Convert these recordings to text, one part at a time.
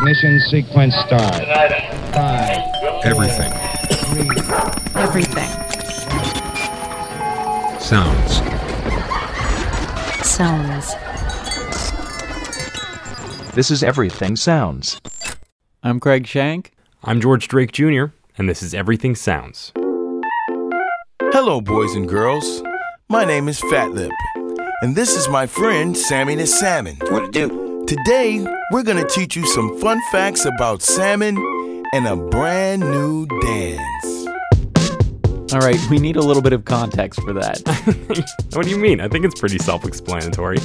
Ignition sequence start. Five, Everything. three, Everything. Sounds. Sounds. This is Everything Sounds. I'm Craig Shank. I'm George Drake Jr., and this is Everything Sounds. Hello, boys and girls. My name is Fat Lip, and this is my friend Sammy the Salmon. What to do? Today, we're gonna teach you some fun facts about salmon and a brand new dance. All right, we need a little bit of context for that. what do you mean? I think it's pretty self explanatory.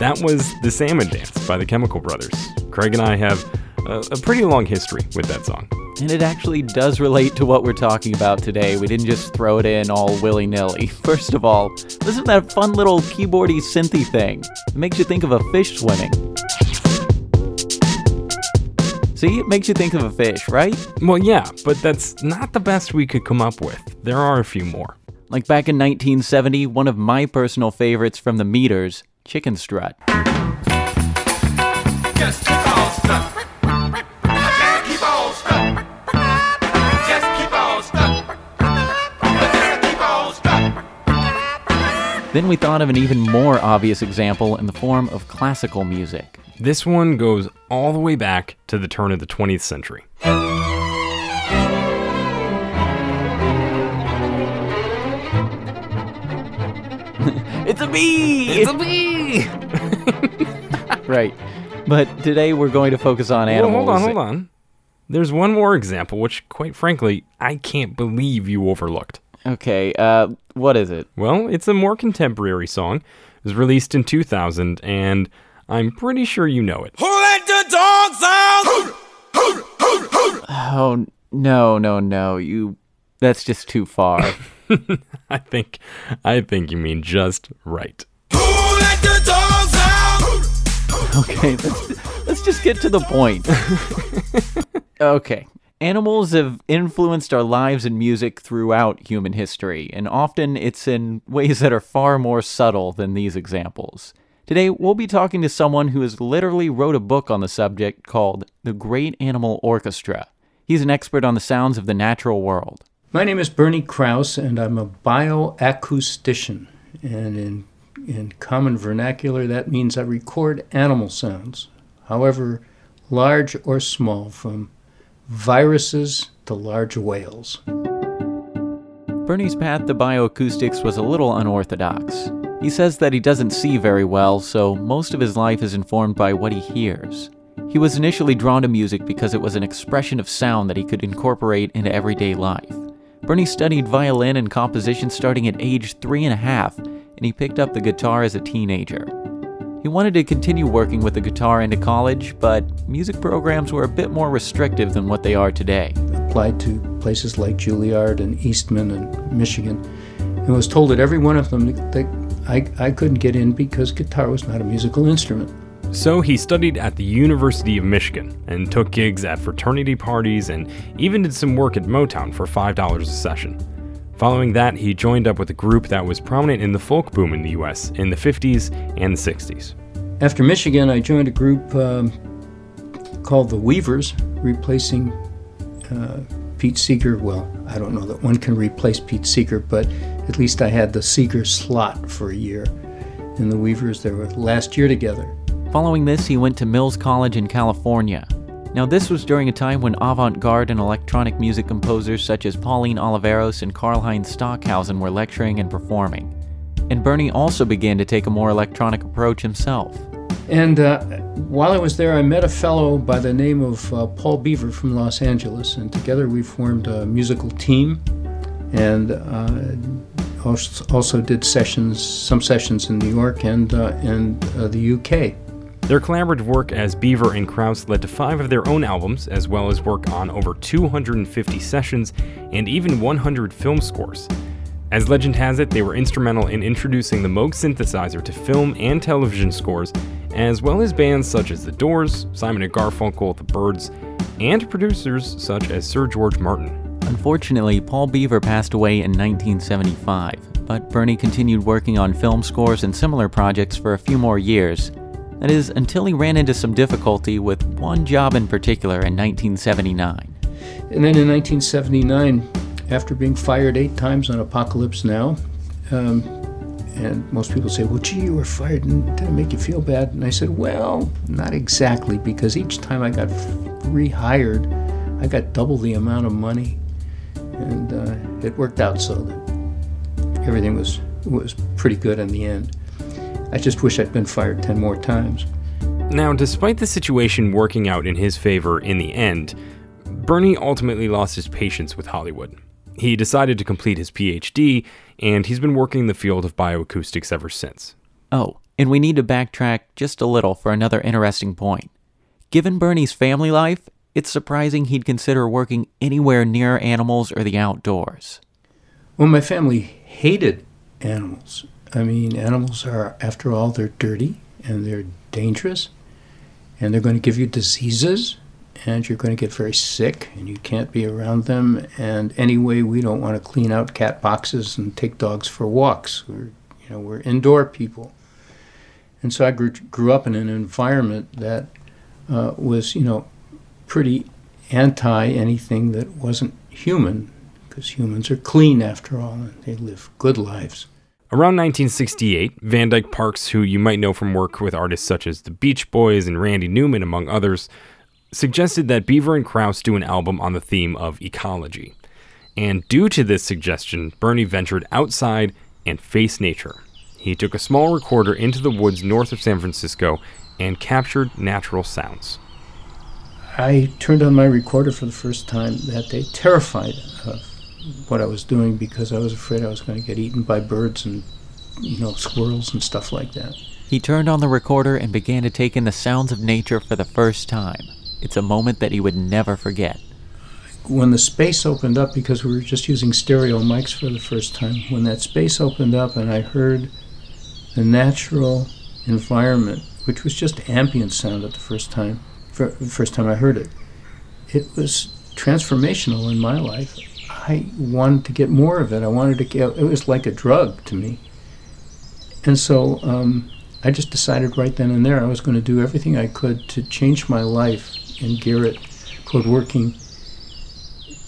That was the Salmon Dance by the Chemical Brothers. Craig and I have a, a pretty long history with that song. and it actually does relate to what we're talking about today. We didn't just throw it in all willy nilly. First of all, listen to that fun little keyboardy synthy thing. It makes you think of a fish swimming. See, it makes you think of a fish, right? Well, yeah, but that's not the best we could come up with. There are a few more. Like back in 1970, one of my personal favorites from the Meters, Chicken Strut. Then we thought of an even more obvious example in the form of classical music. This one goes all the way back to the turn of the 20th century. It's a bee! It's a bee! right. But today we're going to focus on Well, animals. hold on, hold on. There's one more example, which, quite frankly, I can't believe you overlooked. Okay, uh, what is it? Well, it's a more contemporary song. It was released in 2000, and I'm pretty sure you know it. Who let the dogs out? Oh, no, no, no. You. That's just too far. I think, I think you mean just right. Who let the dogs out? okay, let's, let's just get to the point. okay. Animals have influenced our lives and music throughout human history, and often it's in ways that are far more subtle than these examples. Today, we'll be talking to someone who has literally wrote a book on the subject called The Great Animal Orchestra. He's an expert on the sounds of the natural world. My name is Bernie Krause, and I'm a bioacoustician. And in, in common vernacular, that means I record animal sounds, however large or small, from viruses to large whales. Bernie's path to bioacoustics was a little unorthodox. He says that he doesn't see very well, so most of his life is informed by what he hears. He was initially drawn to music because it was an expression of sound that he could incorporate into everyday life. Bernie studied violin and composition starting at age three and a half, and he picked up the guitar as a teenager. He wanted to continue working with the guitar into college, but music programs were a bit more restrictive than what they are today. Applied to places like Juilliard and Eastman and Michigan, and was told at every one of them that I, I couldn't get in because guitar was not a musical instrument. So he studied at the University of Michigan and took gigs at fraternity parties and even did some work at Motown for $5 a session. Following that, he joined up with a group that was prominent in the folk boom in the US in the 50s and the 60s. After Michigan, I joined a group um, called the Weavers, replacing uh, Pete Seeger. Well, I don't know that one can replace Pete Seeger, but at least I had the Seeger slot for a year. In the Weavers, they were last year together. Following this, he went to Mills College in California. Now, this was during a time when avant garde and electronic music composers such as Pauline Oliveros and Karlheinz Stockhausen were lecturing and performing. And Bernie also began to take a more electronic approach himself. And uh, while I was there, I met a fellow by the name of uh, Paul Beaver from Los Angeles, and together we formed a musical team and uh, also did sessions, some sessions in New York and, uh, uh, the UK. Their collaborative work as Beaver and Krause led to five of their own albums, as well as work on over 250 sessions and even 100 film scores. As legend has it, they were instrumental in introducing the Moog synthesizer to film and television scores, as well as bands such as The Doors, Simon and Garfunkel, The Byrds, and producers such as Sir George Martin. Unfortunately, Paul Beaver passed away in 1975, but Bernie continued working on film scores and similar projects for a few more years. That is, until he ran into some difficulty with one job in particular in 1979. And then in 1979, after being fired eight times on Apocalypse Now, um, and most people say, well, gee, you were fired and did it make you feel bad? And I said, well, not exactly, because each time I got rehired, I got double the amount of money. And it worked out so that everything was, was pretty good in the end. I just wish I'd been fired 10 more times. Now, despite the situation working out in his favor in the end, Bernie ultimately lost his patience with Hollywood. He decided to complete his PhD, and he's been working in the field of bioacoustics ever since. Oh, and we need to backtrack just a little for another interesting point. Given Bernie's family life, it's surprising he'd consider working anywhere near animals or the outdoors. Well, my family hated animals. I mean, animals are, after all, they're dirty and they're dangerous and they're going to give you diseases and you're going to get very sick and you can't be around them. And anyway, we don't want to clean out cat boxes and take dogs for walks. We're, you know, we're indoor people. And so I grew, grew up in an environment that uh, was, you know, pretty anti anything that wasn't human because humans are clean after all and they live good lives. Around 1968, Van Dyke Parks, who you might know from work with artists such as the Beach Boys and Randy Newman, among others, suggested that Beaver and Krause do an album on the theme of ecology. And due to this suggestion, Bernie ventured outside and faced nature. He took a small recorder into the woods north of San Francisco and captured natural sounds. I turned on my recorder for the first time that day, terrified of what I was doing because I was afraid I was going to get eaten by birds and, you know, squirrels and stuff like that. He turned on the recorder and began to take in the sounds of nature for the first time. It's a moment that he would never forget. When the space opened up, because we were just using stereo mics for the first time, when that space opened up and I heard the natural environment, which was just ambient sound at the first time, for the first time I heard it, it was transformational in my life. I wanted to get more of it. I wanted to get, it was like a drug to me. And so um, I just decided right then and there I was going to do everything I could to change my life and gear it toward working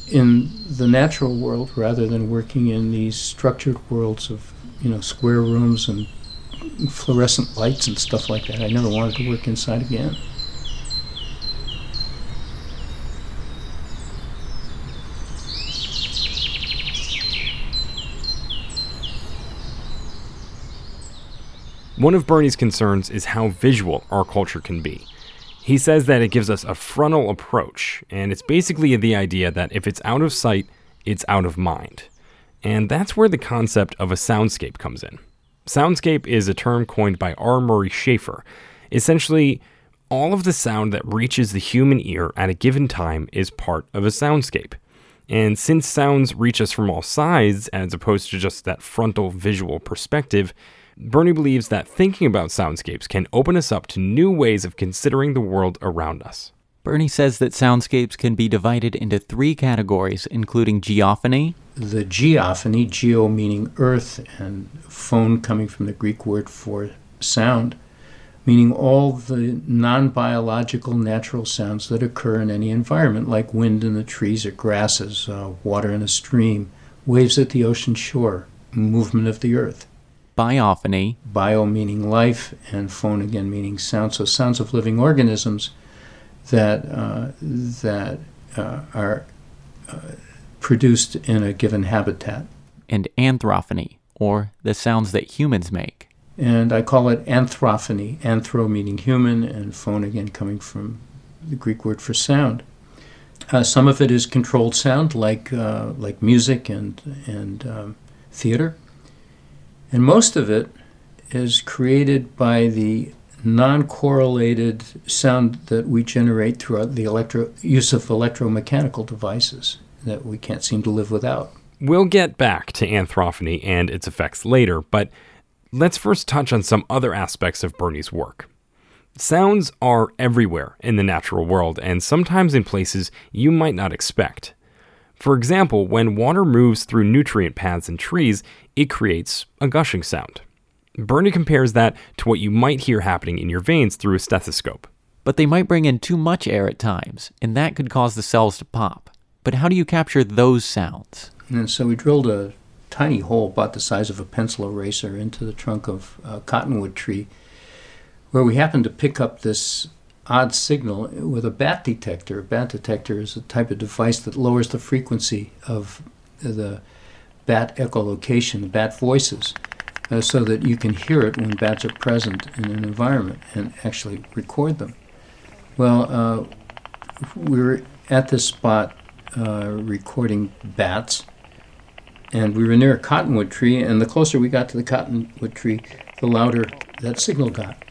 in the natural world rather than working in these structured worlds of, you know, square rooms and fluorescent lights and stuff like that. I never wanted to work inside again. One of Bernie's concerns is how visual our culture can be. He says that it gives us a frontal approach, and it's basically the idea that if it's out of sight, it's out of mind. And that's where the concept of a soundscape comes in. Soundscape is a term coined by R. Murray Schafer. Essentially, all of the sound that reaches the human ear at a given time is part of a soundscape. And since sounds reach us from all sides, as opposed to just that frontal visual perspective, Bernie believes that thinking about soundscapes can open us up to new ways of considering the world around us. Bernie says that soundscapes can be divided into three categories, including geophony, The geophony, geo meaning earth, and phone coming from the Greek word for sound, meaning all the non biological natural sounds that occur in any environment, like wind in the trees or grasses, uh, water in a stream, waves at the ocean shore, movement of the earth. Biophony, Bio meaning life, and phone again meaning sound. So sounds of living organisms that uh, that uh, are uh, produced in a given habitat. and anthrophony, or the sounds that humans make. And I call it anthrophony. Anthro meaning human, and phone again coming from the Greek word for sound. Uh, some of it is controlled sound, like uh, like music and and um, theater, and most of it is created by the non-correlated sound that we generate throughout the electro use of electromechanical devices that we can't seem to live without. We'll get back to anthrophony and its effects later, but let's first touch on some other aspects of Bernie's work. Sounds are everywhere in the natural world, and sometimes in places you might not expect. For example, when water moves through nutrient paths in trees, it creates a gushing sound. Bernie compares that to what you might hear happening in your veins through a stethoscope. But they might bring in too much air at times, and that could cause the cells to pop. But how do you capture those sounds? And so we drilled a tiny hole about the size of a pencil eraser into the trunk of a cottonwood tree where we happened to pick up this odd signal with a bat detector. A bat detector is a type of device that lowers the frequency of the bat echolocation, the bat voices, uh, so that you can hear it when bats are present in an environment and actually record them. Well, uh, we were at this spot uh, recording bats, and we were near a cottonwood tree, and the closer we got to the cottonwood tree, the louder that signal got.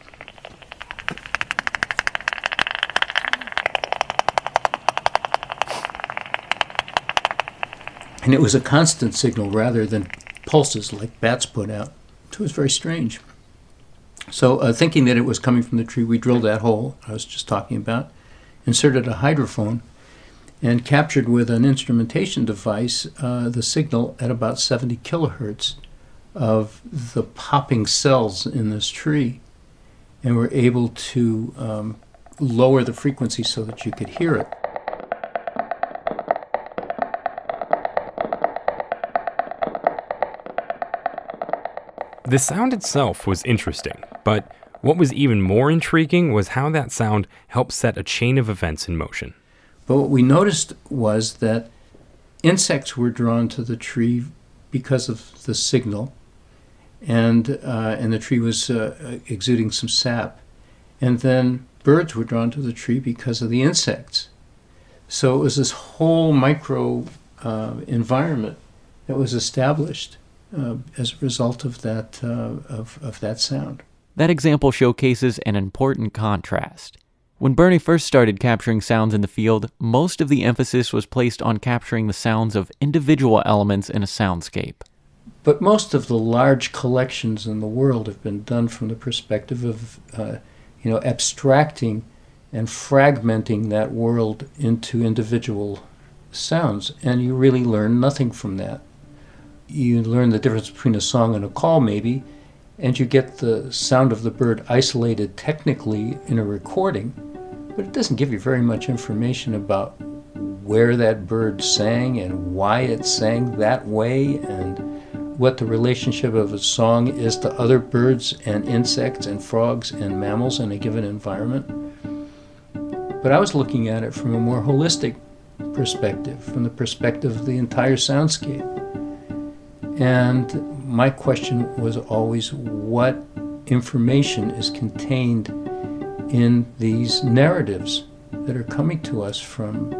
And it was a constant signal rather than pulses like bats put out. It was very strange. So, uh, thinking that it was coming from the tree, we drilled that hole I was just talking about, inserted a hydrophone, and captured with an instrumentation device uh, the signal at about 70 kilohertz of the popping cells in this tree. And we're able to um, lower the frequency so that you could hear it. The sound itself was interesting, but what was even more intriguing was how that sound helped set a chain of events in motion. But what we noticed was that insects were drawn to the tree because of the signal, and uh, and the tree was uh, exuding some sap, and then birds were drawn to the tree because of the insects. So it was this whole micro uh, environment that was established uh, as a result of that uh, of, of that sound. That example showcases an important contrast. When Bernie first started capturing sounds in the field, most of the emphasis was placed on capturing the sounds of individual elements in a soundscape. But most of the large collections in the world have been done from the perspective of, uh, you know, abstracting and fragmenting that world into individual sounds, and you really learn nothing from that. You learn the difference between a song and a call, maybe, and you get the sound of the bird isolated technically in a recording, but it doesn't give you very much information about where that bird sang and why it sang that way and what the relationship of a song is to other birds and insects and frogs and mammals in a given environment. But I was looking at it from a more holistic perspective, from the perspective of the entire soundscape. And my question was always what information is contained in these narratives that are coming to us from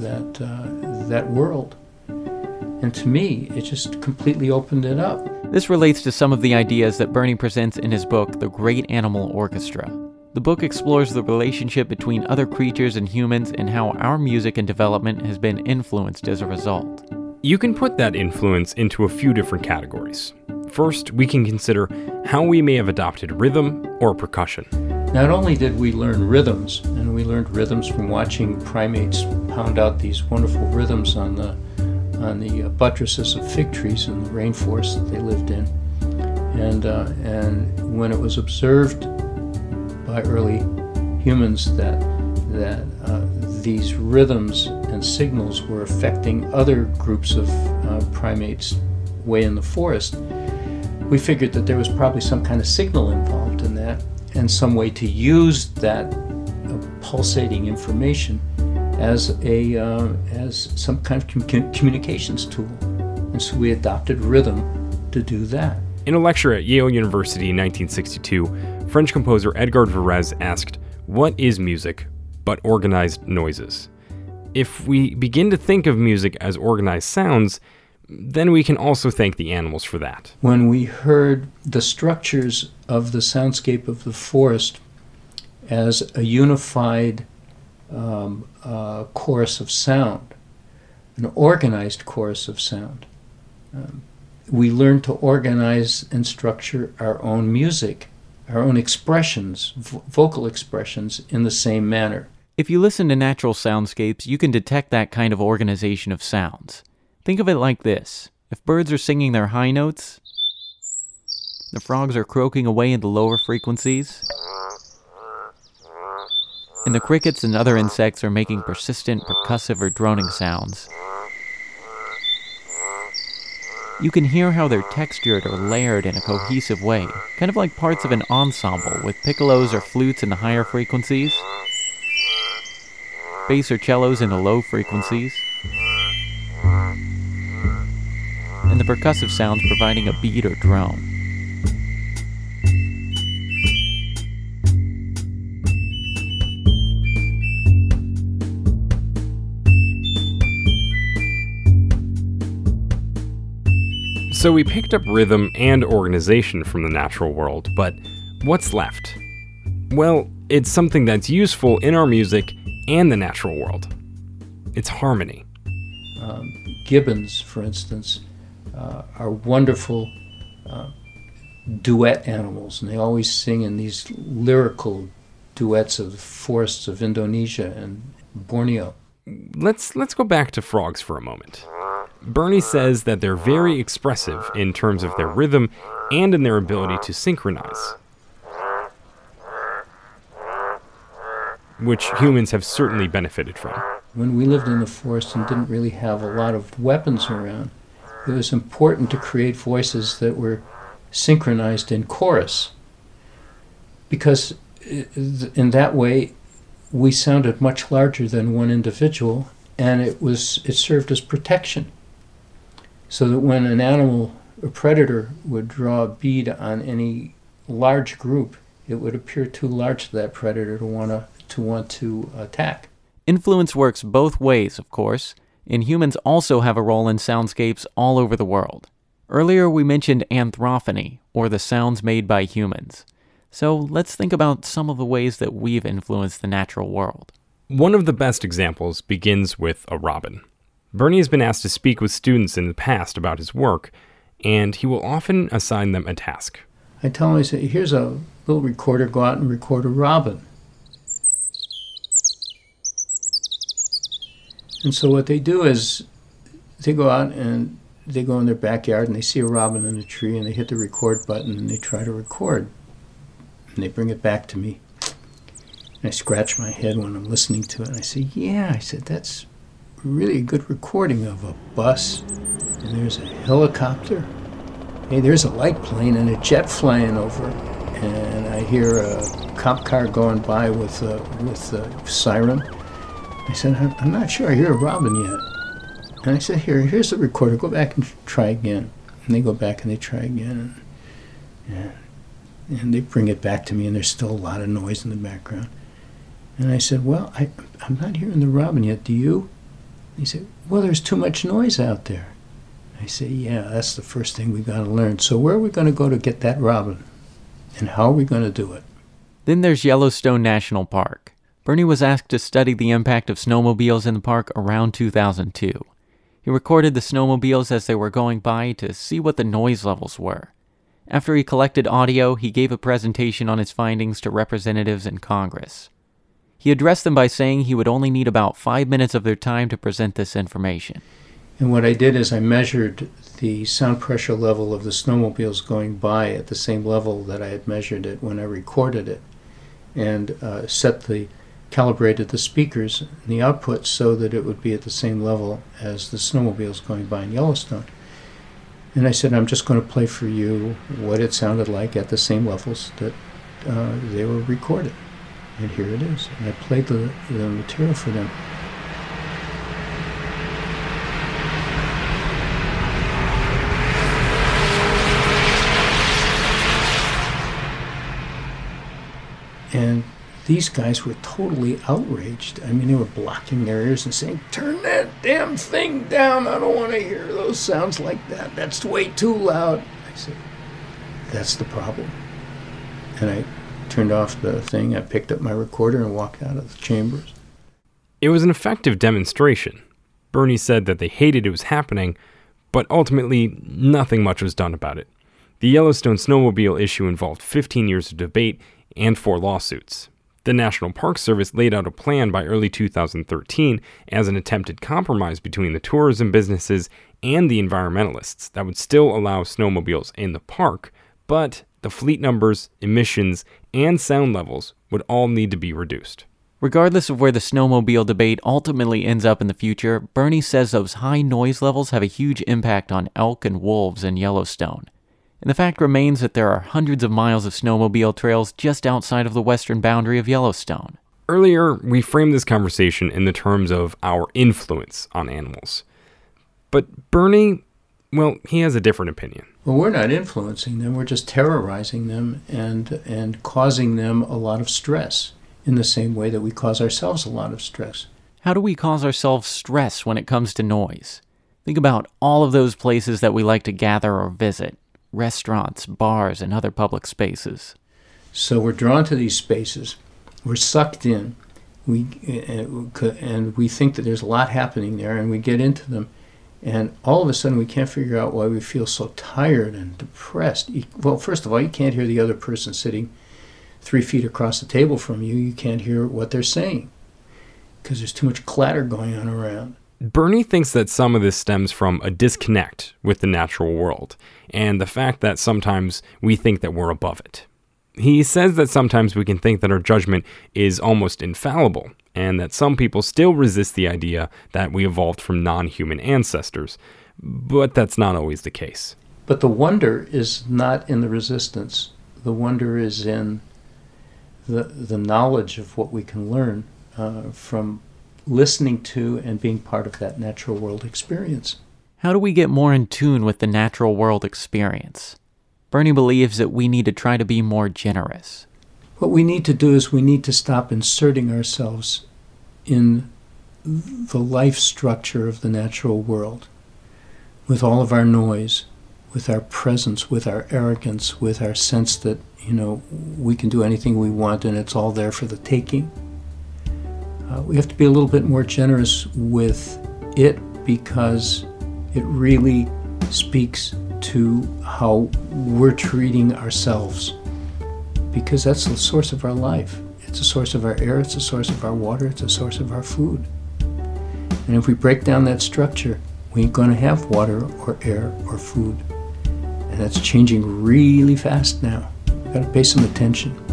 that, uh, that world. And to me, it just completely opened it up. This relates to some of the ideas that Bernie presents in his book, The Great Animal Orchestra. The book explores the relationship between other creatures and humans and how our music and development has been influenced as a result. You can put that influence into a few different categories. First, we can consider how we may have adopted rhythm or percussion. Not only did we learn rhythms, and we learned rhythms from watching primates pound out these wonderful rhythms on the on the uh, buttresses of fig trees in the rainforest that they lived in, and uh, and when it was observed by early humans that that uh, these rhythms and signals were affecting other groups of uh, primates way in the forest, we figured that there was probably some kind of signal involved in that and some way to use that uh, pulsating information as a uh, as some kind of com- communications tool. And so we adopted rhythm to do that. In a lecture at Yale University in 1962, French composer Edgard Varèse asked, What is music but organized noises? If we begin to think of music as organized sounds, then we can also thank the animals for that. When we heard the structures of the soundscape of the forest as a unified um, uh, chorus of sound, an organized chorus of sound, um, we learned to organize and structure our own music, our own expressions, vo- vocal expressions, in the same manner. If you listen to natural soundscapes, you can detect that kind of organization of sounds. Think of it like this if birds are singing their high notes, The frogs are croaking away in the lower frequencies. And the crickets and other insects are making persistent, percussive, or droning sounds. You can hear how they're textured or layered in a cohesive way, kind of like parts of an ensemble with piccolos or flutes in the higher frequencies, bass or cellos in the low frequencies, and the percussive sounds providing a beat or drone. So we picked up rhythm and organization from the natural world, but what's left? Well, it's something that's useful in our music and the natural world. It's harmony. gibbons, for instance, uh, are wonderful uh, duet animals, and they always sing in these lyrical duets of the forests of Indonesia and Borneo. Let's let's go back to frogs for a moment. Bernie says that they're very expressive in terms of their rhythm and in their ability to synchronize. Which humans have certainly benefited from. When we lived in the forest and didn't really have a lot of weapons around, it was important to create voices that were synchronized in chorus. Because uh, in that way, we sounded much larger than one individual, and it was it served as protection. So that when an animal, a predator, would draw a bead on any large group, it would appear too large to that predator to want to to want to attack. Influence works both ways, of course, and humans also have a role in soundscapes all over the world. Earlier, we mentioned anthrophony, or the sounds made by humans. So let's think about some of the ways that we've influenced the natural world. One of the best examples begins with a robin. Bernie has been asked to speak with students in the past about his work, and he will often assign them a task. I tell them, I say, here's a little recorder, go out and record a robin. And so what they do is they go out and they go in their backyard and they see a robin in a tree and they hit the record button and they try to record. And they bring it back to me. And I scratch my head when I'm listening to it and I say, Yeah, I said, that's really a good recording of a bus. And there's a helicopter hey, there's a light plane and a jet flying over, and I hear a cop car going by with a, with a siren. I said, I'm, not sure I hear a robin yet. And I said, here, here's the recorder. Go back and try again. And they go back and they try again. And, and, they bring it back to me, and there's still a lot of noise in the background. And I said, well, I, I'm not hearing the robin yet. Do you? He said, well, there's too much noise out there. I say, yeah, that's the first thing we've got to learn. So where are we going to go to get that robin? And how are we going to do it? Then there's Yellowstone National Park. Bernie was asked to study the impact of snowmobiles in the park around 2002. He recorded the snowmobiles as they were going by to see what the noise levels were. After he collected audio, he gave a presentation on his findings to representatives in Congress. He addressed them by saying he would only need about five minutes of their time to present this information. And what I did is I measured the sound pressure level of the snowmobiles going by at the same level that I had measured it when I recorded it, and uh, set the calibrated the speakers and the output so that it would be at the same level as the snowmobiles going by in Yellowstone. And I said, I'm just going to play for you what it sounded like at the same levels that uh, they were recorded. And here it is. And I played the, the material for them. And these guys were totally outraged. I mean, they were blocking their ears and saying, Turn that damn thing down. I don't want to hear those sounds like that. That's way too loud. I said, That's the problem. And I turned off the thing. I picked up my recorder and walked out of the chambers. It was an effective demonstration. Bernie said that they hated it was happening, but ultimately, nothing much was done about it. The Yellowstone snowmobile issue involved 15 years of debate and four lawsuits. The National Park Service laid out a plan by early 2013 as an attempted compromise between the tourism businesses and the environmentalists that would still allow snowmobiles in the park, but the fleet numbers, emissions, and sound levels would all need to be reduced. Regardless of where the snowmobile debate ultimately ends up in the future, Bernie says those high noise levels have a huge impact on elk and wolves in Yellowstone. And the fact remains that there are hundreds of miles of snowmobile trails just outside of the western boundary of Yellowstone. Earlier, we framed this conversation in the terms of our influence on animals. But Bernie, well, he has a different opinion. Well, we're not influencing them. We're just terrorizing them and and causing them a lot of stress in the same way that we cause ourselves a lot of stress. How do we cause ourselves stress when it comes to noise? Think about all of those places that we like to gather or visit restaurants, bars, and other public spaces. So we're drawn to these spaces. We're sucked in. We uh, and we think that there's a lot happening there, and we get into them, and all of a sudden we can't figure out why we feel so tired and depressed. Well, first of all, you can't hear the other person sitting three feet across the table from you. You can't hear what they're saying because there's too much clatter going on around. Bernie thinks that some of this stems from a disconnect with the natural world and the fact that sometimes we think that we're above it. He says that sometimes we can think that our judgment is almost infallible and that some people still resist the idea that we evolved from non human ancestors, but that's not always the case. But the wonder is not in the resistance. The wonder is in the the knowledge of what we can learn uh, from listening to and being part of that natural world experience. How do we get more in tune with the natural world experience? Bernie believes that we need to try to be more generous. What we need to do is we need to stop inserting ourselves in the life structure of the natural world with all of our noise, with our presence, with our arrogance, with our sense that, you know, we can do anything we want and it's all there for the taking. Uh, we have to be a little bit more generous with it because it really speaks to how we're treating ourselves because that's the source of our life. It's a source of our air, it's a source of our water, it's a source of our food. And if we break down that structure, we ain't going to have water or air or food. And that's changing really fast now. Got to pay some attention.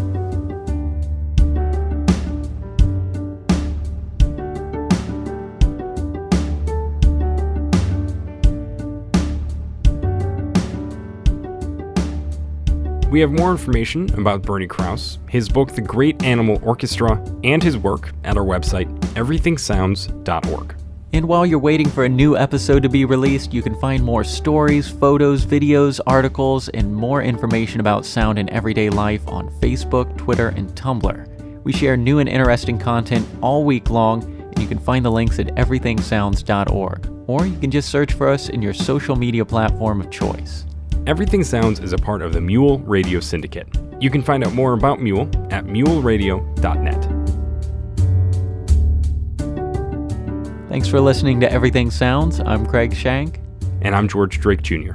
We have more information about Bernie Krause, his book The Great Animal Orchestra, and his work at our website, everythingsounds.org. And while you're waiting for a new episode to be released, you can find more stories, photos, videos, articles, and more information about sound in everyday life on Facebook, Twitter, and Tumblr. We share new and interesting content all week long, and you can find the links at everythingsounds.org. Or you can just search for us in your social media platform of choice. Everything Sounds is a part of the Mule Radio Syndicate. You can find out more about Mule at muleradio.net. Thanks for listening to Everything Sounds. I'm Craig Shank. And I'm George Drake Jr.